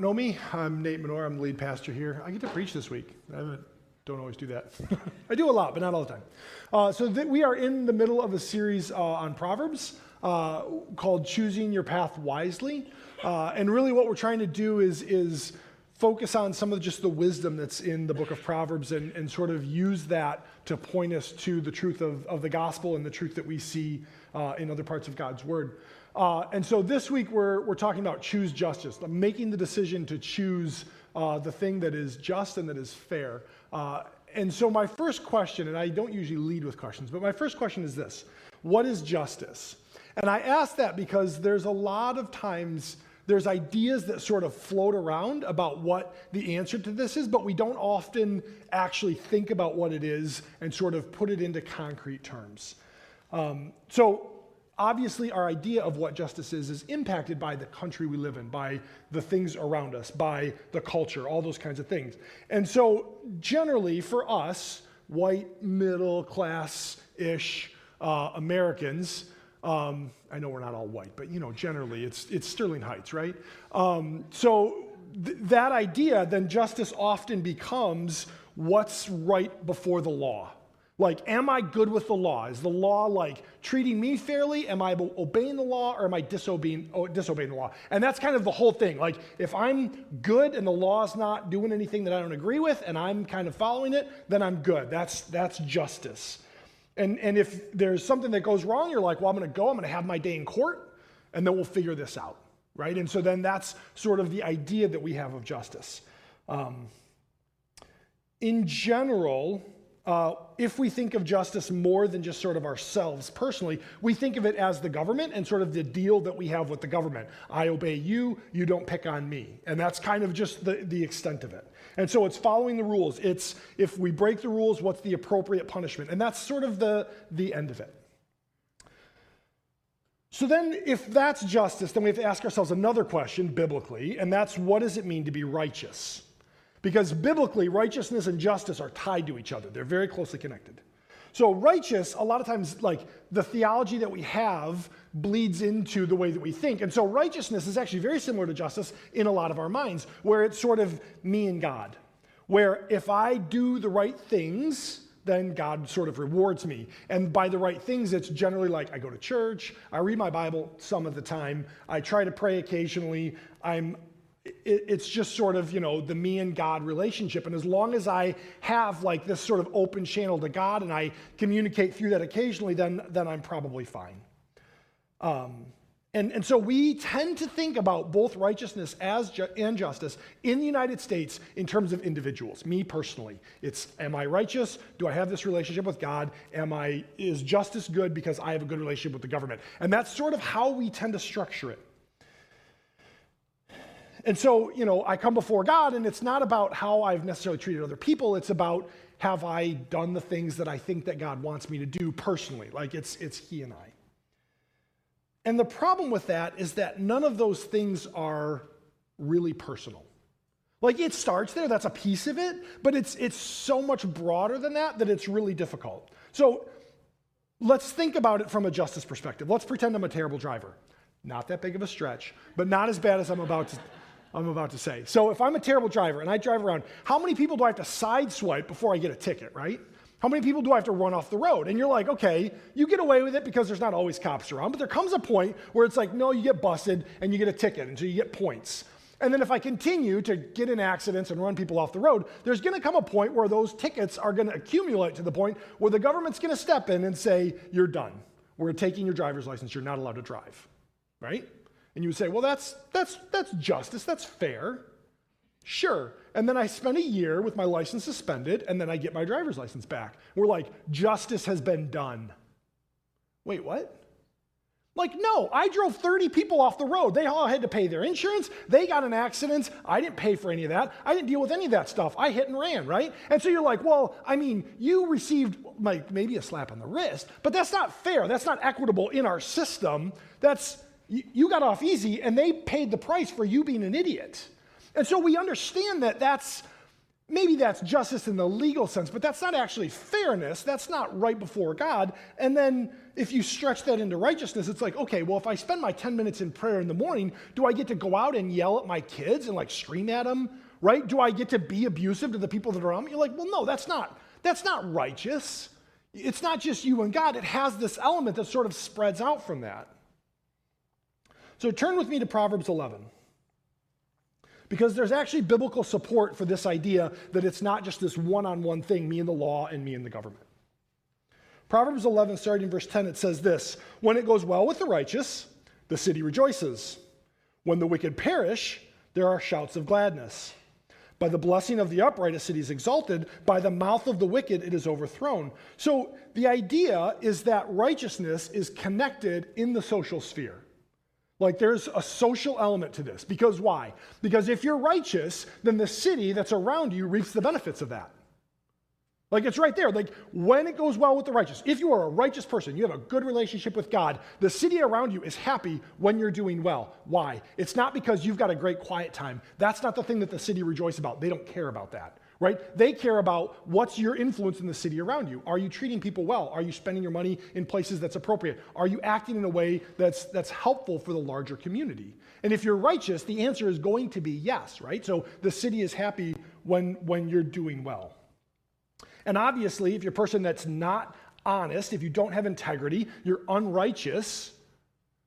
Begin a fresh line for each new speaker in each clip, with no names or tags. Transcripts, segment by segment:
know me. I'm Nate Menor. I'm the lead pastor here. I get to preach this week. I don't always do that. I do a lot, but not all the time. Uh, so th- we are in the middle of a series uh, on Proverbs uh, called "Choosing Your Path Wisely," uh, and really what we're trying to do is is focus on some of just the wisdom that's in the book of Proverbs and, and sort of use that to point us to the truth of, of the gospel and the truth that we see uh, in other parts of God's word. Uh, and so this week we're, we're talking about choose justice, making the decision to choose uh, the thing that is just and that is fair. Uh, and so my first question, and I don't usually lead with questions, but my first question is this What is justice? And I ask that because there's a lot of times there's ideas that sort of float around about what the answer to this is, but we don't often actually think about what it is and sort of put it into concrete terms. Um, so obviously our idea of what justice is is impacted by the country we live in, by the things around us, by the culture, all those kinds of things. And so, generally, for us, white, middle class ish uh, Americans, um, I know we're not all white, but you know, generally it's, it's Sterling Heights, right? Um, so, th- that idea, then justice often becomes what's right before the law like, am I good with the law? Is the law like treating me fairly? Am I obeying the law or am I disobeying, oh, disobeying the law? And that's kind of the whole thing. Like, if I'm good and the law's not doing anything that I don't agree with and I'm kind of following it, then I'm good. That's, that's justice. And, and if there's something that goes wrong, you're like, well, I'm going to go, I'm going to have my day in court, and then we'll figure this out, right? And so then that's sort of the idea that we have of justice. Um, in general, uh, if we think of justice more than just sort of ourselves personally, we think of it as the government and sort of the deal that we have with the government. I obey you, you don't pick on me. And that's kind of just the, the extent of it. And so it's following the rules. It's if we break the rules, what's the appropriate punishment? And that's sort of the, the end of it. So then, if that's justice, then we have to ask ourselves another question biblically, and that's what does it mean to be righteous? Because biblically, righteousness and justice are tied to each other, they're very closely connected. So, righteous, a lot of times, like the theology that we have bleeds into the way that we think. And so, righteousness is actually very similar to justice in a lot of our minds, where it's sort of me and God. Where if I do the right things, then God sort of rewards me. And by the right things, it's generally like I go to church, I read my Bible some of the time, I try to pray occasionally, I'm it's just sort of you know the me and god relationship. And as long as i have like this sort of open channel to god and i communicate through that occasionally then then i'm probably fine. Um, and, and so we tend to think about both righteousness as ju- and justice in the united states in terms of individuals. Me personally it's am i righteous? Do i have this relationship with god? Am i is justice good because i have a good relationship with the government? And that's sort of how we tend to structure it and so, you know, I come before God, and it's not about how I've necessarily treated other people. It's about have I done the things that I think that God wants me to do personally? Like it's, it's He and I. And the problem with that is that none of those things are really personal. Like it starts there, that's a piece of it, but it's, it's so much broader than that that it's really difficult. So let's think about it from a justice perspective. Let's pretend I'm a terrible driver. Not that big of a stretch, but not as bad as I'm about to. I'm about to say. So if I'm a terrible driver and I drive around, how many people do I have to sideswipe before I get a ticket, right? How many people do I have to run off the road? And you're like, okay, you get away with it because there's not always cops around, but there comes a point where it's like, no, you get busted and you get a ticket, and so you get points. And then if I continue to get in accidents and run people off the road, there's going to come a point where those tickets are going to accumulate to the point where the government's going to step in and say, you're done. We're taking your driver's license. You're not allowed to drive, right? And you would say, well, that's, that's, that's justice, that's fair. Sure. And then I spend a year with my license suspended, and then I get my driver's license back. We're like, justice has been done. Wait, what? Like, no, I drove 30 people off the road. They all had to pay their insurance. They got an accident. I didn't pay for any of that. I didn't deal with any of that stuff. I hit and ran, right? And so you're like, well, I mean, you received like maybe a slap on the wrist, but that's not fair. That's not equitable in our system. That's you got off easy and they paid the price for you being an idiot. And so we understand that that's maybe that's justice in the legal sense, but that's not actually fairness. That's not right before God. And then if you stretch that into righteousness, it's like, okay, well, if I spend my 10 minutes in prayer in the morning, do I get to go out and yell at my kids and like scream at them? Right? Do I get to be abusive to the people that are around me? You're like, well, no, that's not, that's not righteous. It's not just you and God. It has this element that sort of spreads out from that. So turn with me to Proverbs 11 because there's actually biblical support for this idea that it's not just this one on one thing, me and the law and me and the government. Proverbs 11, starting in verse 10, it says this When it goes well with the righteous, the city rejoices. When the wicked perish, there are shouts of gladness. By the blessing of the upright, a city is exalted. By the mouth of the wicked, it is overthrown. So the idea is that righteousness is connected in the social sphere. Like there's a social element to this. Because why? Because if you're righteous, then the city that's around you reaps the benefits of that. Like it's right there. Like when it goes well with the righteous, if you are a righteous person, you have a good relationship with God, the city around you is happy when you're doing well. Why? It's not because you've got a great quiet time. That's not the thing that the city rejoices about. They don't care about that right? They care about what's your influence in the city around you. Are you treating people well? Are you spending your money in places that's appropriate? Are you acting in a way that's, that's helpful for the larger community? And if you're righteous, the answer is going to be yes, right? So the city is happy when, when you're doing well. And obviously, if you're a person that's not honest, if you don't have integrity, you're unrighteous,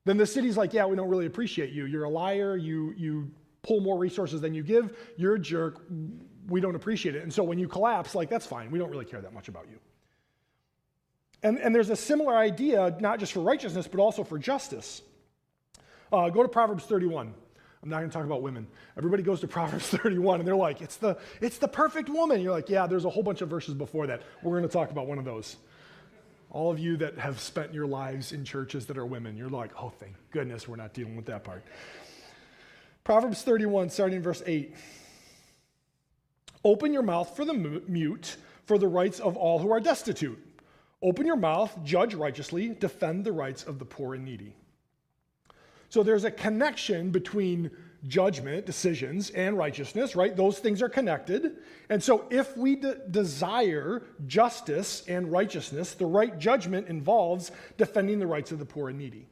then the city's like, yeah, we don't really appreciate you. You're a liar. You, you pull more resources than you give. You're a jerk we don't appreciate it. And so when you collapse, like, that's fine. We don't really care that much about you. And, and there's a similar idea, not just for righteousness, but also for justice. Uh, go to Proverbs 31. I'm not going to talk about women. Everybody goes to Proverbs 31 and they're like, it's the, it's the perfect woman. You're like, yeah, there's a whole bunch of verses before that. We're going to talk about one of those. All of you that have spent your lives in churches that are women, you're like, oh, thank goodness we're not dealing with that part. Proverbs 31, starting in verse 8. Open your mouth for the mute, for the rights of all who are destitute. Open your mouth, judge righteously, defend the rights of the poor and needy. So there's a connection between judgment, decisions, and righteousness, right? Those things are connected. And so if we de- desire justice and righteousness, the right judgment involves defending the rights of the poor and needy.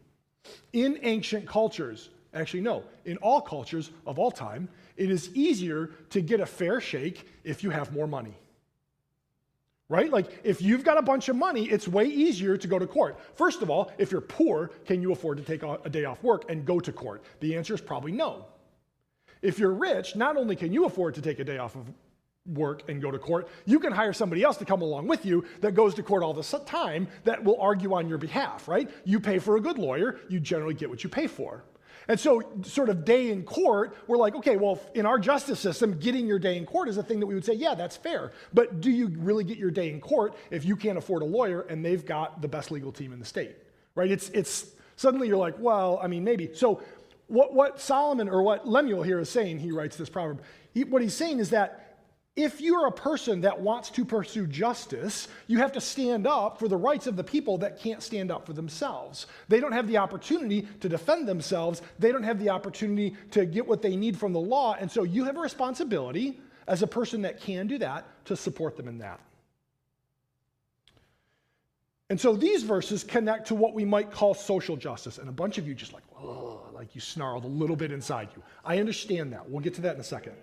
In ancient cultures, actually, no, in all cultures of all time, it is easier to get a fair shake if you have more money. Right? Like, if you've got a bunch of money, it's way easier to go to court. First of all, if you're poor, can you afford to take a day off work and go to court? The answer is probably no. If you're rich, not only can you afford to take a day off of work and go to court, you can hire somebody else to come along with you that goes to court all the time that will argue on your behalf, right? You pay for a good lawyer, you generally get what you pay for. And so, sort of day in court, we're like, okay, well, in our justice system, getting your day in court is a thing that we would say, yeah, that's fair. But do you really get your day in court if you can't afford a lawyer and they've got the best legal team in the state? Right? It's, it's suddenly you're like, well, I mean, maybe. So, what, what Solomon or what Lemuel here is saying, he writes this proverb, he, what he's saying is that if you're a person that wants to pursue justice, you have to stand up for the rights of the people that can't stand up for themselves. They don't have the opportunity to defend themselves, they don't have the opportunity to get what they need from the law. And so you have a responsibility as a person that can do that to support them in that. And so these verses connect to what we might call social justice. And a bunch of you just like, oh, like you snarled a little bit inside you. I understand that. We'll get to that in a second.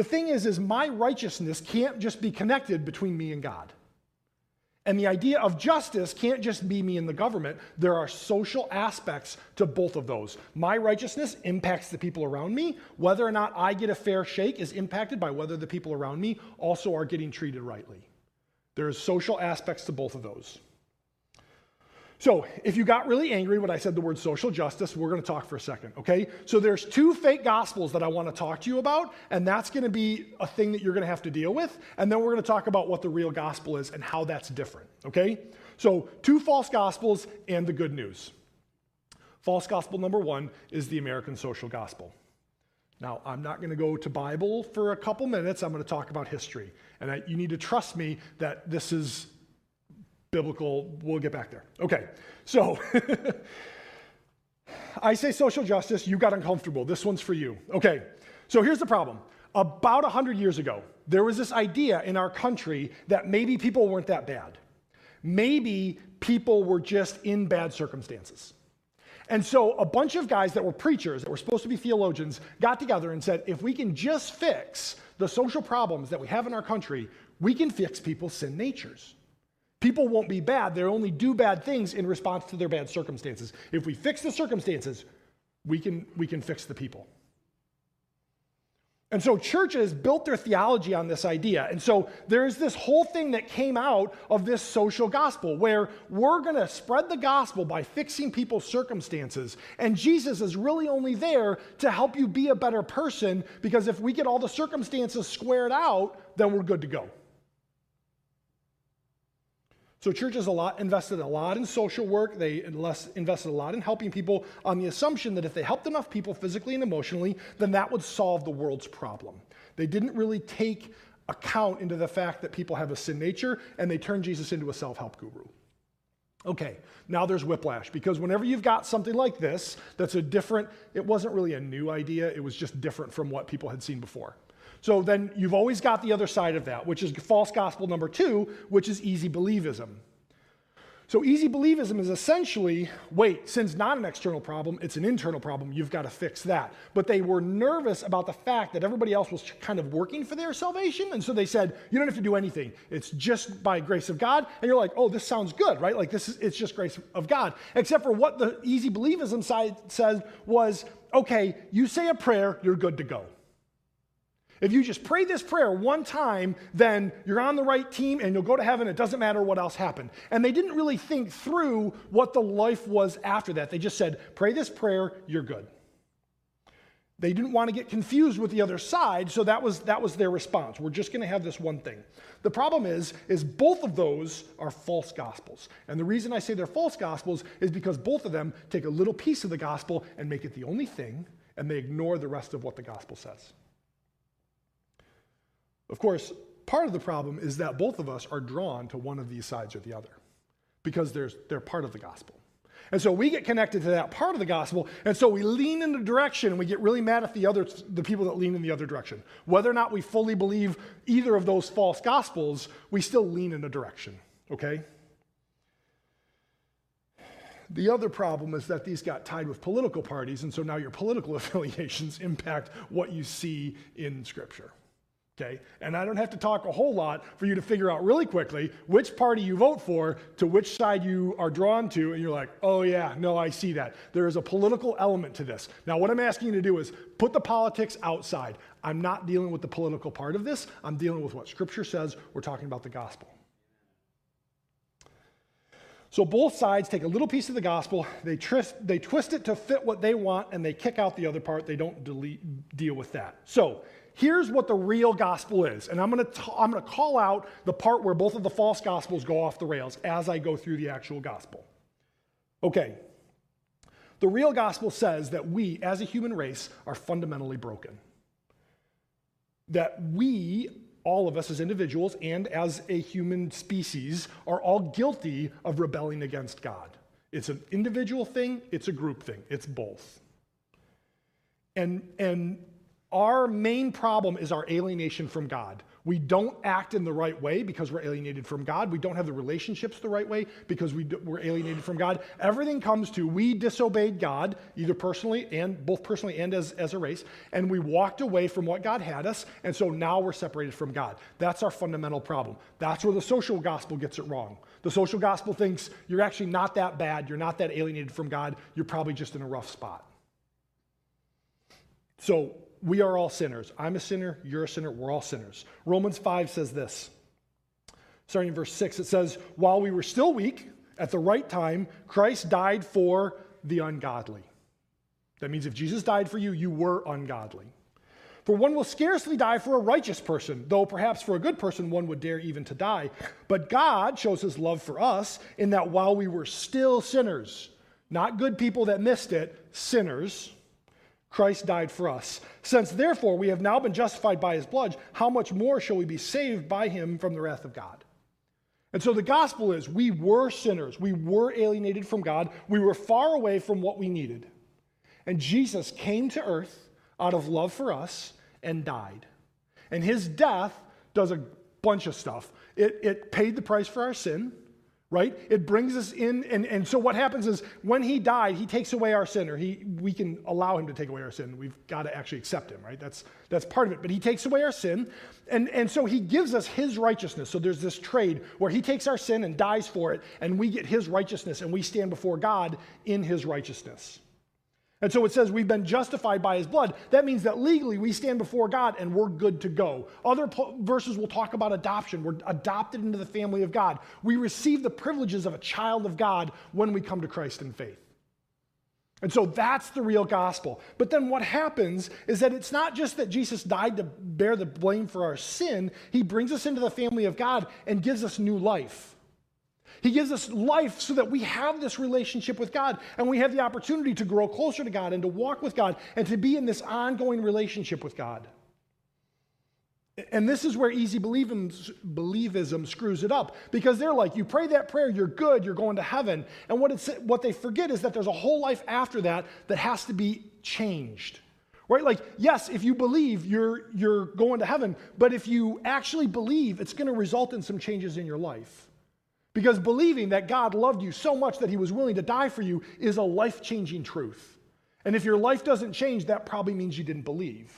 The thing is, is my righteousness can't just be connected between me and God. And the idea of justice can't just be me and the government. There are social aspects to both of those. My righteousness impacts the people around me. Whether or not I get a fair shake is impacted by whether the people around me also are getting treated rightly. There's social aspects to both of those. So, if you got really angry when I said the word social justice, we're going to talk for a second, okay? So, there's two fake gospels that I want to talk to you about, and that's going to be a thing that you're going to have to deal with. And then we're going to talk about what the real gospel is and how that's different, okay? So, two false gospels and the good news. False gospel number one is the American social gospel. Now, I'm not going to go to Bible for a couple minutes. I'm going to talk about history. And I, you need to trust me that this is biblical. We'll get back there. Okay, so I say social justice, you got uncomfortable. This one's for you. Okay, so here's the problem About 100 years ago, there was this idea in our country that maybe people weren't that bad. Maybe people were just in bad circumstances. And so a bunch of guys that were preachers, that were supposed to be theologians, got together and said, if we can just fix the social problems that we have in our country, we can fix people's sin natures. People won't be bad, they only do bad things in response to their bad circumstances. If we fix the circumstances, we can, we can fix the people. And so churches built their theology on this idea. And so there's this whole thing that came out of this social gospel where we're going to spread the gospel by fixing people's circumstances. And Jesus is really only there to help you be a better person because if we get all the circumstances squared out, then we're good to go. So churches a lot invested a lot in social work. They invested a lot in helping people on the assumption that if they helped enough people physically and emotionally, then that would solve the world's problem. They didn't really take account into the fact that people have a sin nature, and they turned Jesus into a self-help guru. Okay, now there's whiplash because whenever you've got something like this, that's a different, it wasn't really a new idea, it was just different from what people had seen before. So then you've always got the other side of that, which is false gospel number two, which is easy believism. So easy believism is essentially wait, sin's not an external problem, it's an internal problem. You've got to fix that. But they were nervous about the fact that everybody else was kind of working for their salvation. And so they said, you don't have to do anything. It's just by grace of God. And you're like, oh, this sounds good, right? Like this is it's just grace of God. Except for what the easy believism side said was, okay, you say a prayer, you're good to go. If you just pray this prayer one time, then you're on the right team and you'll go to heaven. It doesn't matter what else happened. And they didn't really think through what the life was after that. They just said, pray this prayer, you're good. They didn't want to get confused with the other side, so that was, that was their response. We're just going to have this one thing. The problem is, is both of those are false gospels. And the reason I say they're false gospels is because both of them take a little piece of the gospel and make it the only thing, and they ignore the rest of what the gospel says. Of course, part of the problem is that both of us are drawn to one of these sides or the other because they're part of the gospel. And so we get connected to that part of the gospel, and so we lean in the direction and we get really mad at the other the people that lean in the other direction. Whether or not we fully believe either of those false gospels, we still lean in a direction, okay? The other problem is that these got tied with political parties, and so now your political affiliations impact what you see in Scripture. Okay? And I don't have to talk a whole lot for you to figure out really quickly which party you vote for to which side you are drawn to, and you're like, oh, yeah, no, I see that. There is a political element to this. Now, what I'm asking you to do is put the politics outside. I'm not dealing with the political part of this, I'm dealing with what Scripture says. We're talking about the gospel. So both sides take a little piece of the gospel, they, twist, they twist it to fit what they want, and they kick out the other part. They don't delete, deal with that. So here's what the real gospel is. And I'm going to I'm going to call out the part where both of the false gospels go off the rails as I go through the actual gospel. Okay. The real gospel says that we as a human race are fundamentally broken. That we all of us as individuals and as a human species are all guilty of rebelling against God. It's an individual thing, it's a group thing, it's both. And, and our main problem is our alienation from God. We don't act in the right way because we're alienated from God. We don't have the relationships the right way because we are alienated from God. Everything comes to we disobeyed God, either personally and both personally and as, as a race, and we walked away from what God had us, and so now we're separated from God. That's our fundamental problem. That's where the social gospel gets it wrong. The social gospel thinks you're actually not that bad, you're not that alienated from God, you're probably just in a rough spot. So we are all sinners. I'm a sinner, you're a sinner, we're all sinners. Romans 5 says this. Starting in verse 6, it says, While we were still weak, at the right time, Christ died for the ungodly. That means if Jesus died for you, you were ungodly. For one will scarcely die for a righteous person, though perhaps for a good person one would dare even to die. But God shows his love for us in that while we were still sinners, not good people that missed it, sinners, Christ died for us. Since therefore we have now been justified by his blood, how much more shall we be saved by him from the wrath of God? And so the gospel is we were sinners. We were alienated from God. We were far away from what we needed. And Jesus came to earth out of love for us and died. And his death does a bunch of stuff. It, it paid the price for our sin, right? It brings us in. And, and so what happens is when he died, he takes away our sin, or he, we can allow him to take away our sin. We've got to actually accept him, right? That's, that's part of it. But he takes away our sin. And, and so he gives us his righteousness. So there's this trade where he takes our sin and dies for it, and we get his righteousness, and we stand before God in his righteousness. And so it says we've been justified by his blood. That means that legally we stand before God and we're good to go. Other po- verses will talk about adoption. We're adopted into the family of God. We receive the privileges of a child of God when we come to Christ in faith. And so that's the real gospel. But then what happens is that it's not just that Jesus died to bear the blame for our sin, he brings us into the family of God and gives us new life. He gives us life so that we have this relationship with God and we have the opportunity to grow closer to God and to walk with God and to be in this ongoing relationship with God. And this is where easy believism screws it up because they're like, you pray that prayer, you're good, you're going to heaven. And what, what they forget is that there's a whole life after that that has to be changed. Right? Like, yes, if you believe, you're, you're going to heaven, but if you actually believe, it's going to result in some changes in your life. Because believing that God loved you so much that he was willing to die for you is a life changing truth. And if your life doesn't change, that probably means you didn't believe.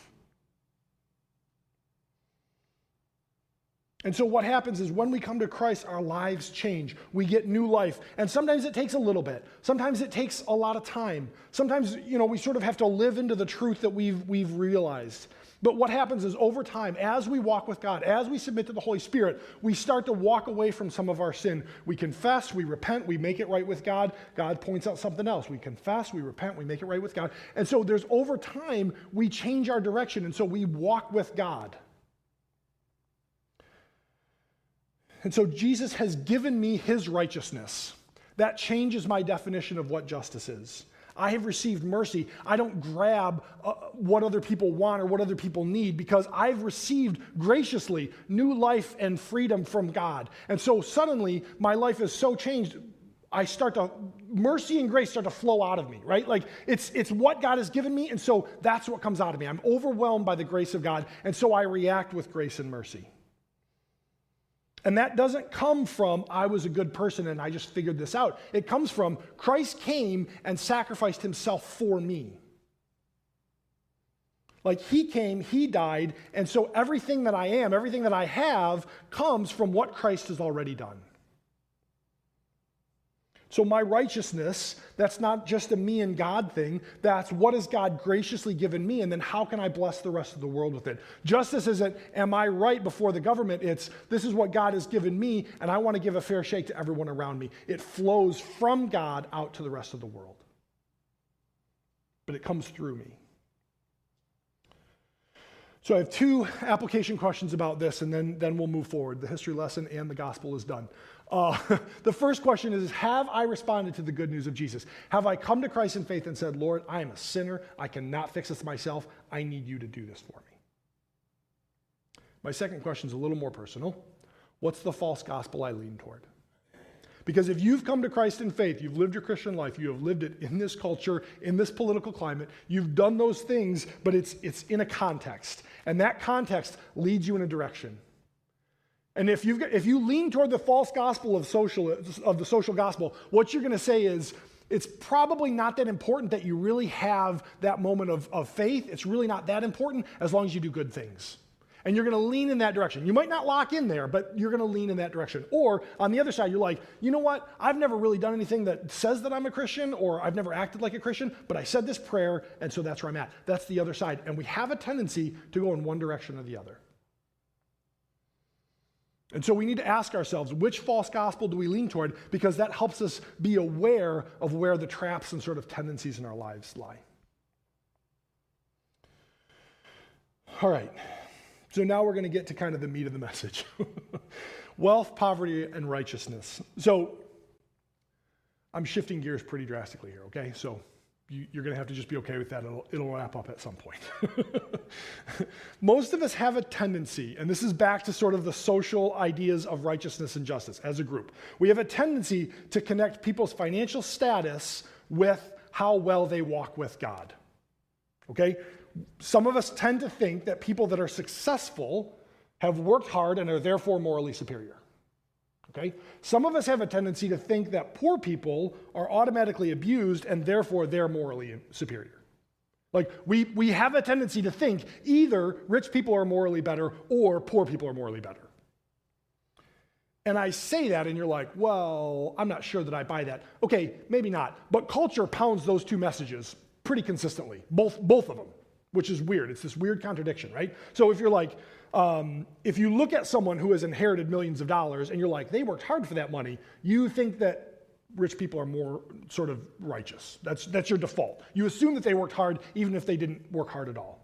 And so, what happens is when we come to Christ, our lives change. We get new life. And sometimes it takes a little bit. Sometimes it takes a lot of time. Sometimes, you know, we sort of have to live into the truth that we've, we've realized. But what happens is over time, as we walk with God, as we submit to the Holy Spirit, we start to walk away from some of our sin. We confess, we repent, we make it right with God. God points out something else. We confess, we repent, we make it right with God. And so there's over time, we change our direction. And so we walk with God. And so Jesus has given me his righteousness. That changes my definition of what justice is. I have received mercy. I don't grab uh, what other people want or what other people need because I've received graciously new life and freedom from God. And so suddenly my life is so changed. I start to mercy and grace start to flow out of me, right? Like it's it's what God has given me and so that's what comes out of me. I'm overwhelmed by the grace of God and so I react with grace and mercy. And that doesn't come from, I was a good person and I just figured this out. It comes from, Christ came and sacrificed himself for me. Like he came, he died, and so everything that I am, everything that I have, comes from what Christ has already done. So, my righteousness, that's not just a me and God thing. That's what has God graciously given me, and then how can I bless the rest of the world with it? Justice isn't, am I right before the government? It's, this is what God has given me, and I want to give a fair shake to everyone around me. It flows from God out to the rest of the world. But it comes through me. So I have two application questions about this, and then, then we'll move forward. The history lesson and the gospel is done. Uh, the first question is Have I responded to the good news of Jesus? Have I come to Christ in faith and said, Lord, I am a sinner. I cannot fix this myself. I need you to do this for me? My second question is a little more personal. What's the false gospel I lean toward? Because if you've come to Christ in faith, you've lived your Christian life, you have lived it in this culture, in this political climate, you've done those things, but it's, it's in a context. And that context leads you in a direction. And if, you if you lean toward the false gospel of, social, of the social gospel, what you're going to say is, it's probably not that important that you really have that moment of, of faith. It's really not that important as long as you do good things. And you're going to lean in that direction. You might not lock in there, but you're going to lean in that direction. Or on the other side, you're like, you know what? I've never really done anything that says that I'm a Christian, or I've never acted like a Christian, but I said this prayer, and so that's where I'm at. That's the other side. And we have a tendency to go in one direction or the other. And so we need to ask ourselves which false gospel do we lean toward because that helps us be aware of where the traps and sort of tendencies in our lives lie. All right. So now we're going to get to kind of the meat of the message wealth, poverty, and righteousness. So I'm shifting gears pretty drastically here, okay? So you, are going to have to just be okay with that. It'll, it'll wrap up at some point. Most of us have a tendency, and this is back to sort of the social ideas of righteousness and justice as a group. We have a tendency to connect people's financial status with how well they walk with God. Okay? some of us tend to think that people that are successful have worked hard and are therefore morally superior. Okay? Some of us have a tendency to think that poor people are automatically abused and therefore they're morally superior. Like, we, we have a tendency to think either rich people are morally better or poor people are morally better. And I say that, and you're like, well, I'm not sure that I buy that. Okay, maybe not. But culture pounds those two messages pretty consistently, both, both of them, which is weird. It's this weird contradiction, right? So if you're like, um, if you look at someone who has inherited millions of dollars and you're like, they worked hard for that money, you think that rich people are more sort of righteous. That's, that's your default. You assume that they worked hard even if they didn't work hard at all.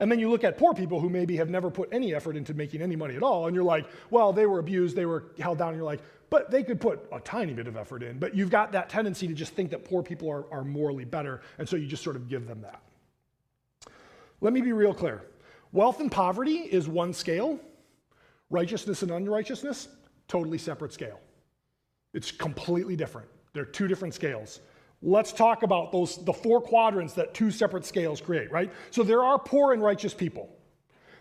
And then you look at poor people who maybe have never put any effort into making any money at all, and you're like, well, they were abused, they were held down, and you're like, but they could put a tiny bit of effort in. But you've got that tendency to just think that poor people are, are morally better, and so you just sort of give them that. Let me be real clear wealth and poverty is one scale, righteousness and unrighteousness, totally separate scale. It's completely different. They're two different scales. Let's talk about those the four quadrants that two separate scales create, right? So there are poor and righteous people.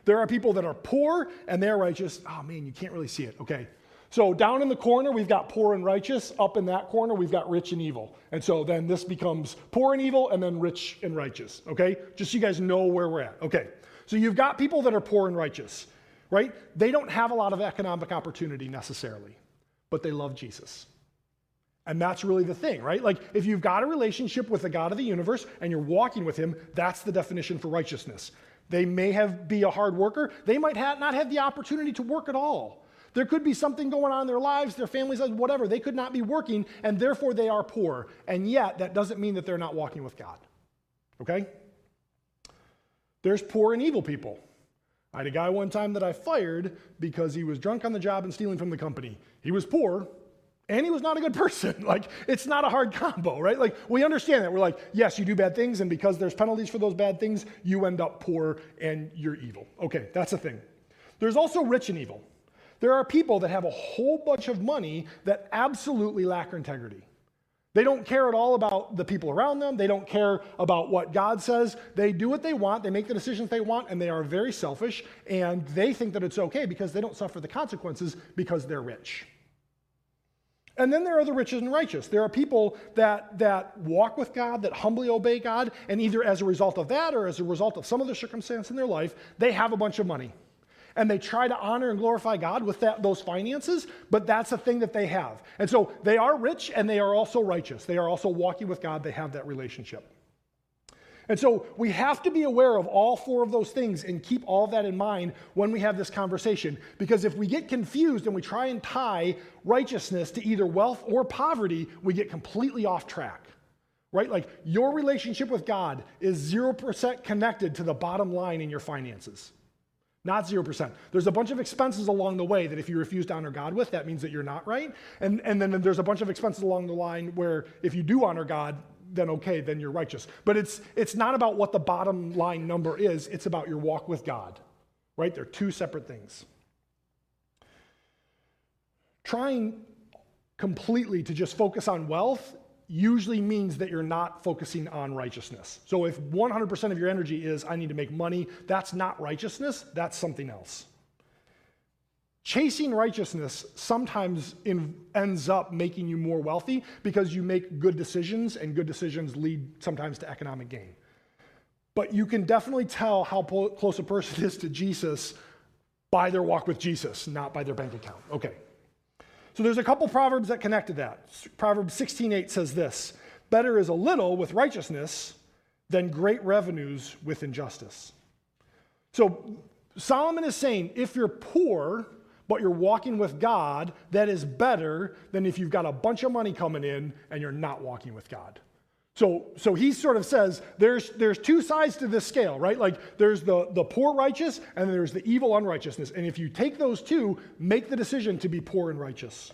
There are people that are poor and they're righteous. Oh man, you can't really see it. Okay. So down in the corner, we've got poor and righteous. Up in that corner, we've got rich and evil. And so then this becomes poor and evil and then rich and righteous. Okay? Just so you guys know where we're at. Okay. So you've got people that are poor and righteous, right? They don't have a lot of economic opportunity necessarily but they love Jesus. And that's really the thing, right? Like, if you've got a relationship with the God of the universe and you're walking with Him, that's the definition for righteousness. They may have be a hard worker. They might have not have the opportunity to work at all. There could be something going on in their lives, their families, whatever. They could not be working, and therefore they are poor. And yet, that doesn't mean that they're not walking with God. Okay? There's poor and evil people. I had a guy one time that I fired because he was drunk on the job and stealing from the company. He was poor and he was not a good person. like, it's not a hard combo, right? Like, we understand that. We're like, yes, you do bad things, and because there's penalties for those bad things, you end up poor and you're evil. Okay, that's a thing. There's also rich and evil. There are people that have a whole bunch of money that absolutely lack integrity. They don't care at all about the people around them. They don't care about what God says. They do what they want. They make the decisions they want, and they are very selfish. And they think that it's okay because they don't suffer the consequences because they're rich. And then there are the rich and righteous. There are people that, that walk with God, that humbly obey God, and either as a result of that or as a result of some other circumstance in their life, they have a bunch of money and they try to honor and glorify God with that, those finances, but that's a thing that they have. And so they are rich and they are also righteous. They are also walking with God, they have that relationship. And so we have to be aware of all four of those things and keep all that in mind when we have this conversation. Because if we get confused and we try and tie righteousness to either wealth or poverty, we get completely off track. Right? Like your relationship with God is 0% connected to the bottom line in your finances. Not 0%. There's a bunch of expenses along the way that if you refuse to honor God with, that means that you're not right. And, and then there's a bunch of expenses along the line where if you do honor God, then okay, then you're righteous. But it's, it's not about what the bottom line number is, it's about your walk with God, right? They're two separate things. Trying completely to just focus on wealth usually means that you're not focusing on righteousness. So if 100% of your energy is, I need to make money, that's not righteousness, that's something else. Chasing righteousness sometimes in, ends up making you more wealthy because you make good decisions, and good decisions lead sometimes to economic gain. But you can definitely tell how po- close a person is to Jesus by their walk with Jesus, not by their bank account. Okay. So there's a couple proverbs that connect to that. Proverbs 16:8 says this: "Better is a little with righteousness than great revenues with injustice." So Solomon is saying if you're poor but you're walking with God, that is better than if you've got a bunch of money coming in and you're not walking with God. So, so he sort of says there's, there's two sides to this scale, right? Like there's the, the poor righteous and there's the evil unrighteousness. And if you take those two, make the decision to be poor and righteous.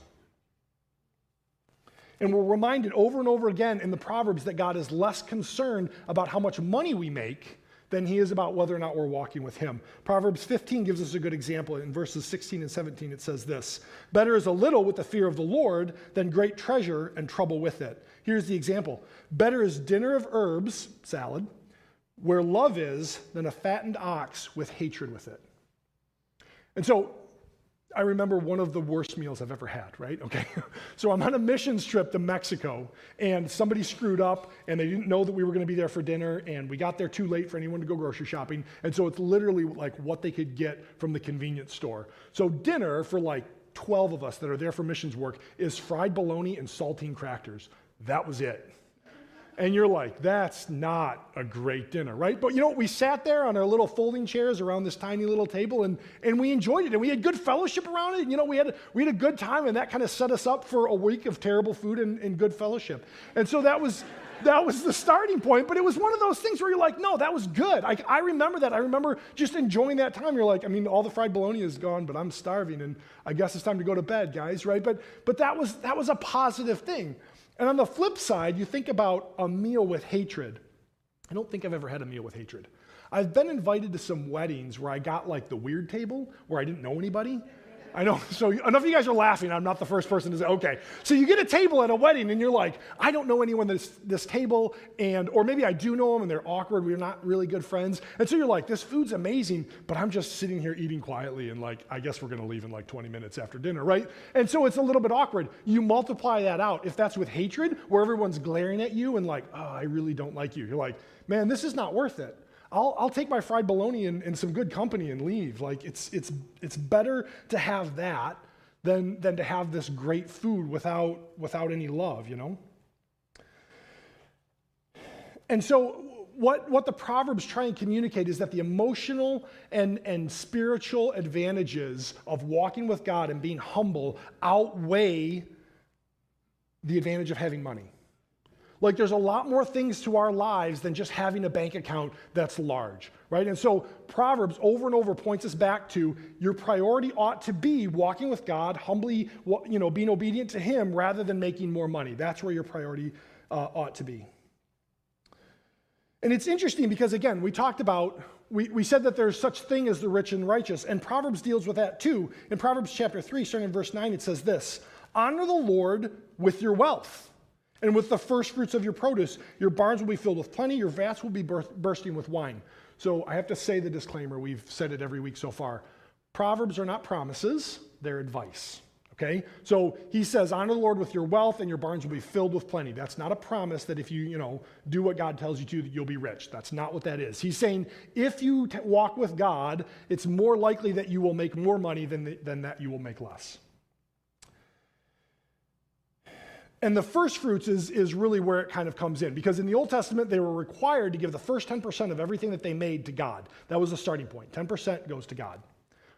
And we're reminded over and over again in the Proverbs that God is less concerned about how much money we make than he is about whether or not we're walking with him. Proverbs 15 gives us a good example. In verses 16 and 17, it says this Better is a little with the fear of the Lord than great treasure and trouble with it. Here's the example Better is dinner of herbs, salad, where love is than a fattened ox with hatred with it. And so I remember one of the worst meals I've ever had, right? Okay. so I'm on a missions trip to Mexico, and somebody screwed up, and they didn't know that we were going to be there for dinner, and we got there too late for anyone to go grocery shopping. And so it's literally like what they could get from the convenience store. So dinner for like 12 of us that are there for missions work is fried bologna and saltine crackers. That was it and you're like, that's not a great dinner, right? But you know, what? we sat there on our little folding chairs around this tiny little table and, and we enjoyed it and we had good fellowship around it. And, you know, we had, we had a good time and that kind of set us up for a week of terrible food and, and good fellowship. And so that was, that was the starting point, but it was one of those things where you're like, no, that was good. I, I remember that. I remember just enjoying that time. You're like, I mean, all the fried bologna is gone, but I'm starving and I guess it's time to go to bed, guys, right? But, but that, was, that was a positive thing. And on the flip side, you think about a meal with hatred. I don't think I've ever had a meal with hatred. I've been invited to some weddings where I got like the weird table where I didn't know anybody. I know. So enough of you guys are laughing. I'm not the first person to say, okay. So you get a table at a wedding and you're like, I don't know anyone this this table, and or maybe I do know them and they're awkward. We're not really good friends. And so you're like, this food's amazing, but I'm just sitting here eating quietly and like, I guess we're gonna leave in like 20 minutes after dinner, right? And so it's a little bit awkward. You multiply that out. If that's with hatred, where everyone's glaring at you and like, oh, I really don't like you. You're like, man, this is not worth it. I'll, I'll take my fried bologna and, and some good company and leave. Like, it's, it's, it's better to have that than, than to have this great food without, without any love, you know? And so, what, what the Proverbs try and communicate is that the emotional and, and spiritual advantages of walking with God and being humble outweigh the advantage of having money. Like there's a lot more things to our lives than just having a bank account that's large, right? And so Proverbs over and over points us back to your priority ought to be walking with God, humbly, you know, being obedient to Him rather than making more money. That's where your priority uh, ought to be. And it's interesting because again, we talked about we, we said that there's such thing as the rich and righteous, and Proverbs deals with that too. In Proverbs chapter 3, starting in verse 9, it says this Honor the Lord with your wealth and with the first fruits of your produce, your barns will be filled with plenty, your vats will be bursting with wine. So I have to say the disclaimer, we've said it every week so far. Proverbs are not promises, they're advice. Okay? So he says, honor the Lord with your wealth and your barns will be filled with plenty. That's not a promise that if you, you know, do what God tells you to, that you'll be rich. That's not what that is. He's saying if you t- walk with God, it's more likely that you will make more money than, the, than that you will make less. And the first fruits is, is really where it kind of comes in because in the Old Testament, they were required to give the first 10% of everything that they made to God. That was the starting point. 10% goes to God.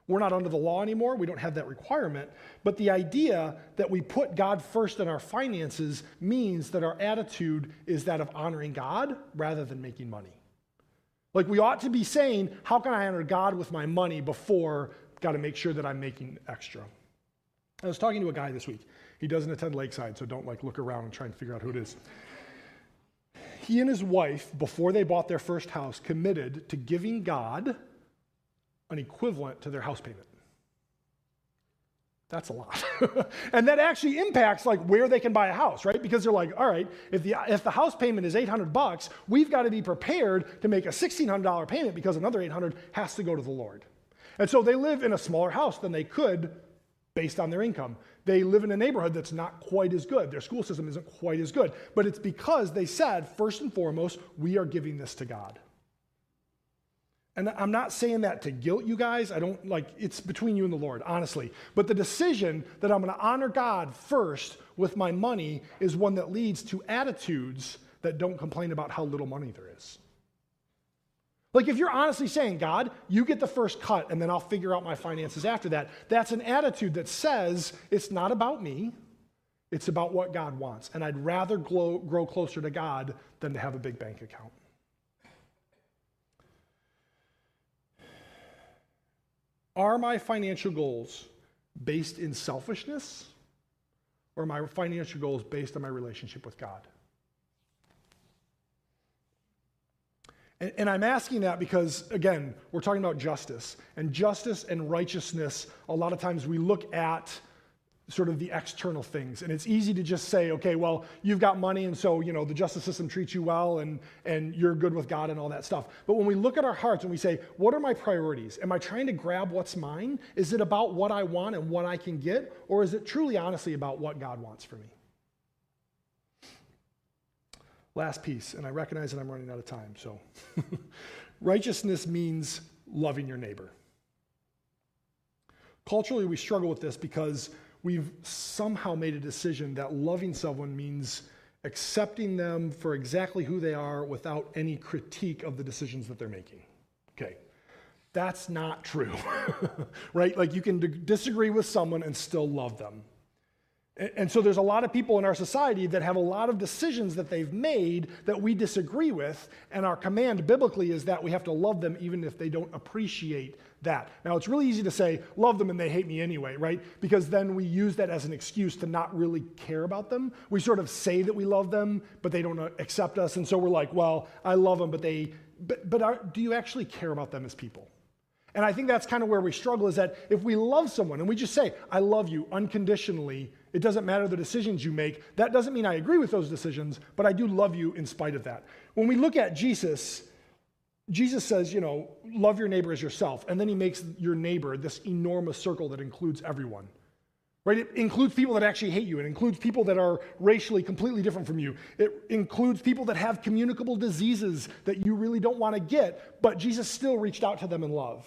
We're not under the law anymore. We don't have that requirement. But the idea that we put God first in our finances means that our attitude is that of honoring God rather than making money. Like we ought to be saying, how can I honor God with my money before got to make sure that I'm making extra? I was talking to a guy this week. He doesn't attend Lakeside, so don't like look around and try and figure out who it is. He and his wife, before they bought their first house, committed to giving God an equivalent to their house payment. That's a lot. and that actually impacts like where they can buy a house, right? Because they're like, all right, if the, if the house payment is 800 bucks, we've got to be prepared to make a $1,600 payment because another 800 has to go to the Lord. And so they live in a smaller house than they could based on their income. They live in a neighborhood that's not quite as good. Their school system isn't quite as good. But it's because they said, first and foremost, we are giving this to God. And I'm not saying that to guilt you guys. I don't like it's between you and the Lord, honestly. But the decision that I'm going to honor God first with my money is one that leads to attitudes that don't complain about how little money there is. Like, if you're honestly saying, God, you get the first cut and then I'll figure out my finances after that, that's an attitude that says it's not about me, it's about what God wants. And I'd rather grow, grow closer to God than to have a big bank account. Are my financial goals based in selfishness or are my financial goals based on my relationship with God? And, and I'm asking that because, again, we're talking about justice. And justice and righteousness, a lot of times we look at sort of the external things. And it's easy to just say, okay, well, you've got money, and so, you know, the justice system treats you well, and, and you're good with God and all that stuff. But when we look at our hearts and we say, what are my priorities? Am I trying to grab what's mine? Is it about what I want and what I can get? Or is it truly, honestly, about what God wants for me? Last piece, and I recognize that I'm running out of time, so. Righteousness means loving your neighbor. Culturally, we struggle with this because we've somehow made a decision that loving someone means accepting them for exactly who they are without any critique of the decisions that they're making. Okay. That's not true, right? Like you can d- disagree with someone and still love them. And so there's a lot of people in our society that have a lot of decisions that they've made that we disagree with. And our command biblically is that we have to love them even if they don't appreciate that. Now, it's really easy to say, love them and they hate me anyway, right? Because then we use that as an excuse to not really care about them. We sort of say that we love them, but they don't uh, accept us. And so we're like, well, I love them, but they, but, but are, do you actually care about them as people? And I think that's kind of where we struggle is that if we love someone and we just say, I love you unconditionally, it doesn't matter the decisions you make. That doesn't mean I agree with those decisions, but I do love you in spite of that. When we look at Jesus, Jesus says, you know, love your neighbor as yourself. And then he makes your neighbor this enormous circle that includes everyone. Right? It includes people that actually hate you. It includes people that are racially completely different from you. It includes people that have communicable diseases that you really don't want to get, but Jesus still reached out to them in love.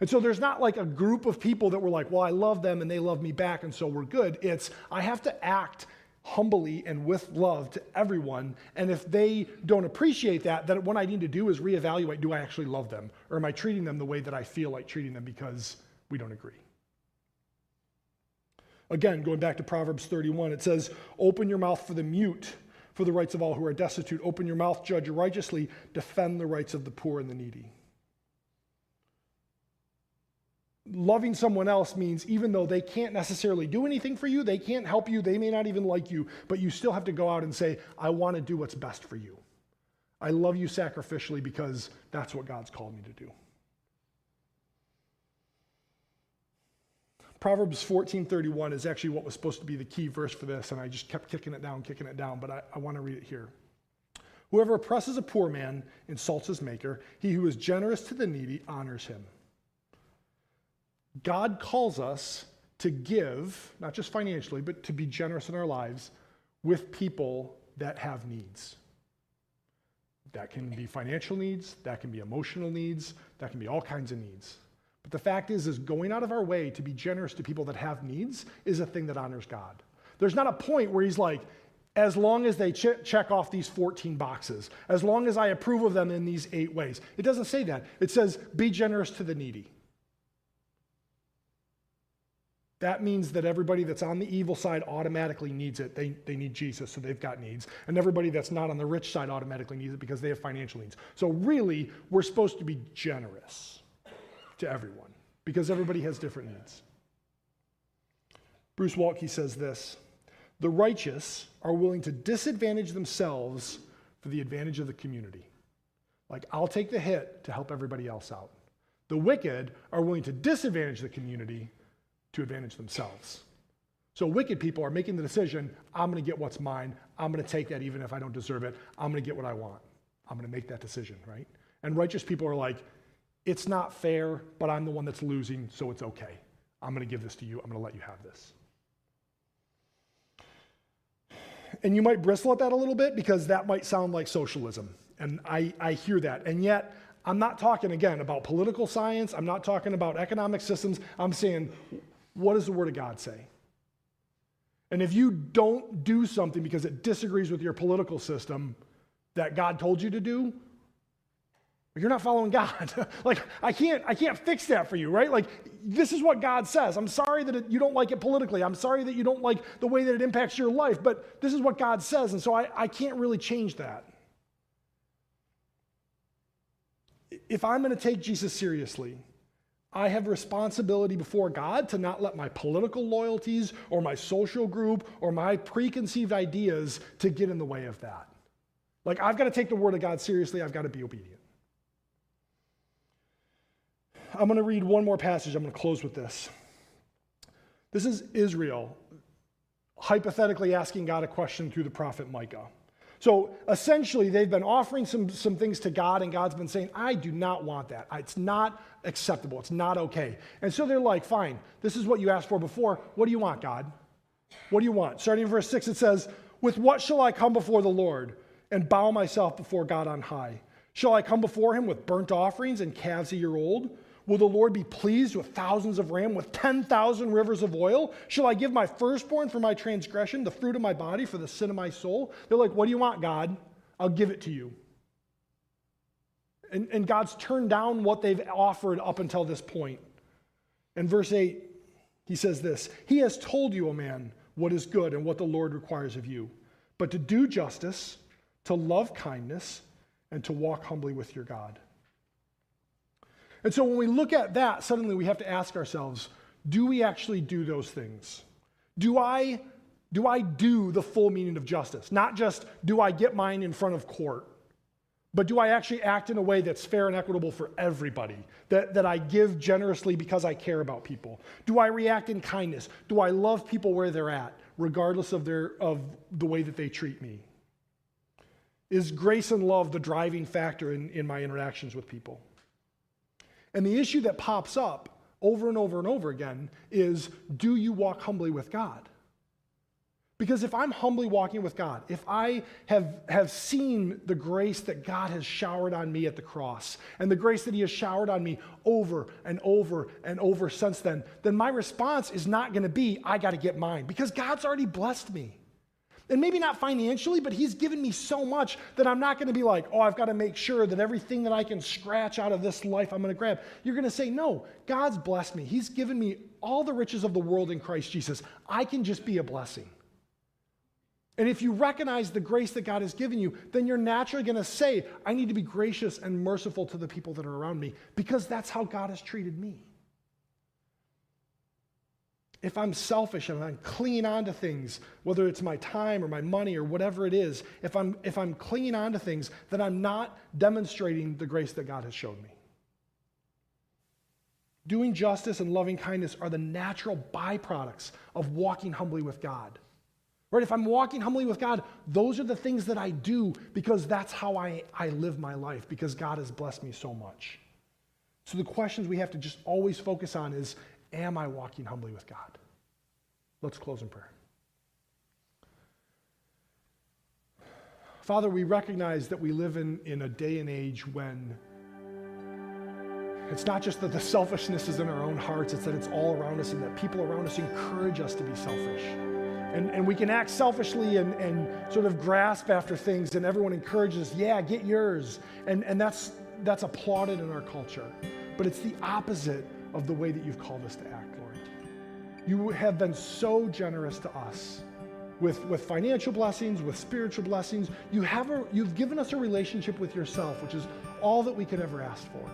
And so there's not like a group of people that were like, well, I love them and they love me back, and so we're good. It's, I have to act humbly and with love to everyone. And if they don't appreciate that, then what I need to do is reevaluate do I actually love them? Or am I treating them the way that I feel like treating them because we don't agree? Again, going back to Proverbs 31, it says, Open your mouth for the mute, for the rights of all who are destitute. Open your mouth, judge righteously, defend the rights of the poor and the needy loving someone else means even though they can't necessarily do anything for you, they can't help you, they may not even like you, but you still have to go out and say, I want to do what's best for you. I love you sacrificially because that's what God's called me to do. Proverbs 14:31 is actually what was supposed to be the key verse for this, and I just kept kicking it down, kicking it down, but I, I want to read it here. Whoever oppresses a poor man insults his maker. He who is generous to the needy honors him. God calls us to give, not just financially, but to be generous in our lives with people that have needs. That can be financial needs, that can be emotional needs, that can be all kinds of needs. But the fact is, is going out of our way to be generous to people that have needs is a thing that honors God. There's not a point where he's like, as long as they ch- check off these 14 boxes, as long as I approve of them in these eight ways. It doesn't say that. It says, be generous to the needy. That means that everybody that's on the evil side automatically needs it. They, they need Jesus, so they've got needs. And everybody that's not on the rich side automatically needs it because they have financial needs. So, really, we're supposed to be generous to everyone because everybody has different needs. Bruce Waltke says this The righteous are willing to disadvantage themselves for the advantage of the community. Like, I'll take the hit to help everybody else out. The wicked are willing to disadvantage the community to advantage themselves. So wicked people are making the decision I'm going to get what's mine. I'm going to take that even if I don't deserve it. I'm going to get what I want. I'm going to make that decision, right? And righteous people are like, it's not fair, but I'm the one that's losing, so it's okay. I'm going to give this to you. I'm going to let you have this. And you might bristle at that a little bit because that might sound like socialism. And I, I hear that. And yet, I'm not talking again about political science. I'm not talking about economic systems. I'm saying what does the Word of God say? And if you don't do something because it disagrees with your political system that God told you to do, you're not following God. like I can't I can't fix that for you, right? Like this is what God says. I'm sorry that it, you don't like it politically. I'm sorry that you don't like the way that it impacts your life, but this is what God says, and so I, I can't really change that. If I'm going to take Jesus seriously, I have responsibility before God to not let my political loyalties or my social group or my preconceived ideas to get in the way of that. Like I've got to take the word of God seriously, I've got to be obedient. I'm going to read one more passage. I'm going to close with this. This is Israel hypothetically asking God a question through the prophet Micah. So essentially, they've been offering some, some things to God, and God's been saying, I do not want that. It's not acceptable. It's not okay. And so they're like, fine, this is what you asked for before. What do you want, God? What do you want? Starting in verse 6, it says, With what shall I come before the Lord and bow myself before God on high? Shall I come before him with burnt offerings and calves a year old? Will the Lord be pleased with thousands of ram, with 10,000 rivers of oil? Shall I give my firstborn for my transgression, the fruit of my body for the sin of my soul? They're like, What do you want, God? I'll give it to you. And, and God's turned down what they've offered up until this point. In verse 8, he says this He has told you, O man, what is good and what the Lord requires of you, but to do justice, to love kindness, and to walk humbly with your God. And so when we look at that, suddenly we have to ask ourselves do we actually do those things? Do I, do I do the full meaning of justice? Not just do I get mine in front of court, but do I actually act in a way that's fair and equitable for everybody? That, that I give generously because I care about people? Do I react in kindness? Do I love people where they're at, regardless of, their, of the way that they treat me? Is grace and love the driving factor in, in my interactions with people? And the issue that pops up over and over and over again is do you walk humbly with God? Because if I'm humbly walking with God, if I have, have seen the grace that God has showered on me at the cross and the grace that He has showered on me over and over and over since then, then my response is not going to be, I got to get mine, because God's already blessed me. And maybe not financially, but he's given me so much that I'm not going to be like, oh, I've got to make sure that everything that I can scratch out of this life I'm going to grab. You're going to say, no, God's blessed me. He's given me all the riches of the world in Christ Jesus. I can just be a blessing. And if you recognize the grace that God has given you, then you're naturally going to say, I need to be gracious and merciful to the people that are around me because that's how God has treated me if I'm selfish and I'm clinging on to things, whether it's my time or my money or whatever it is, if I'm, if I'm clinging on to things, then I'm not demonstrating the grace that God has showed me. Doing justice and loving kindness are the natural byproducts of walking humbly with God. Right? If I'm walking humbly with God, those are the things that I do because that's how I, I live my life, because God has blessed me so much. So the questions we have to just always focus on is Am I walking humbly with God? Let's close in prayer. Father, we recognize that we live in, in a day and age when it's not just that the selfishness is in our own hearts, it's that it's all around us and that people around us encourage us to be selfish. And, and we can act selfishly and, and sort of grasp after things, and everyone encourages, yeah, get yours. And, and that's, that's applauded in our culture. But it's the opposite of the way that you've called us to act, Lord. You have been so generous to us with, with financial blessings, with spiritual blessings. You have a, you've given us a relationship with yourself, which is all that we could ever ask for.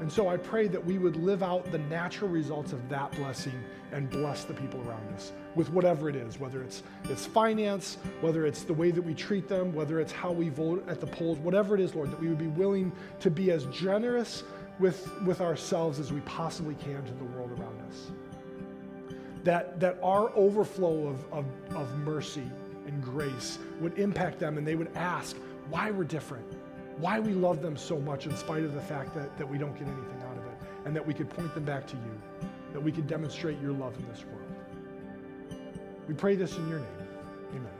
And so I pray that we would live out the natural results of that blessing and bless the people around us with whatever it is, whether it's, it's finance, whether it's the way that we treat them, whether it's how we vote at the polls, whatever it is, Lord, that we would be willing to be as generous with, with ourselves as we possibly can to the world around us. That, that our overflow of, of, of mercy and grace would impact them and they would ask why we're different, why we love them so much in spite of the fact that, that we don't get anything out of it, and that we could point them back to you, that we could demonstrate your love in this world. We pray this in your name. Amen.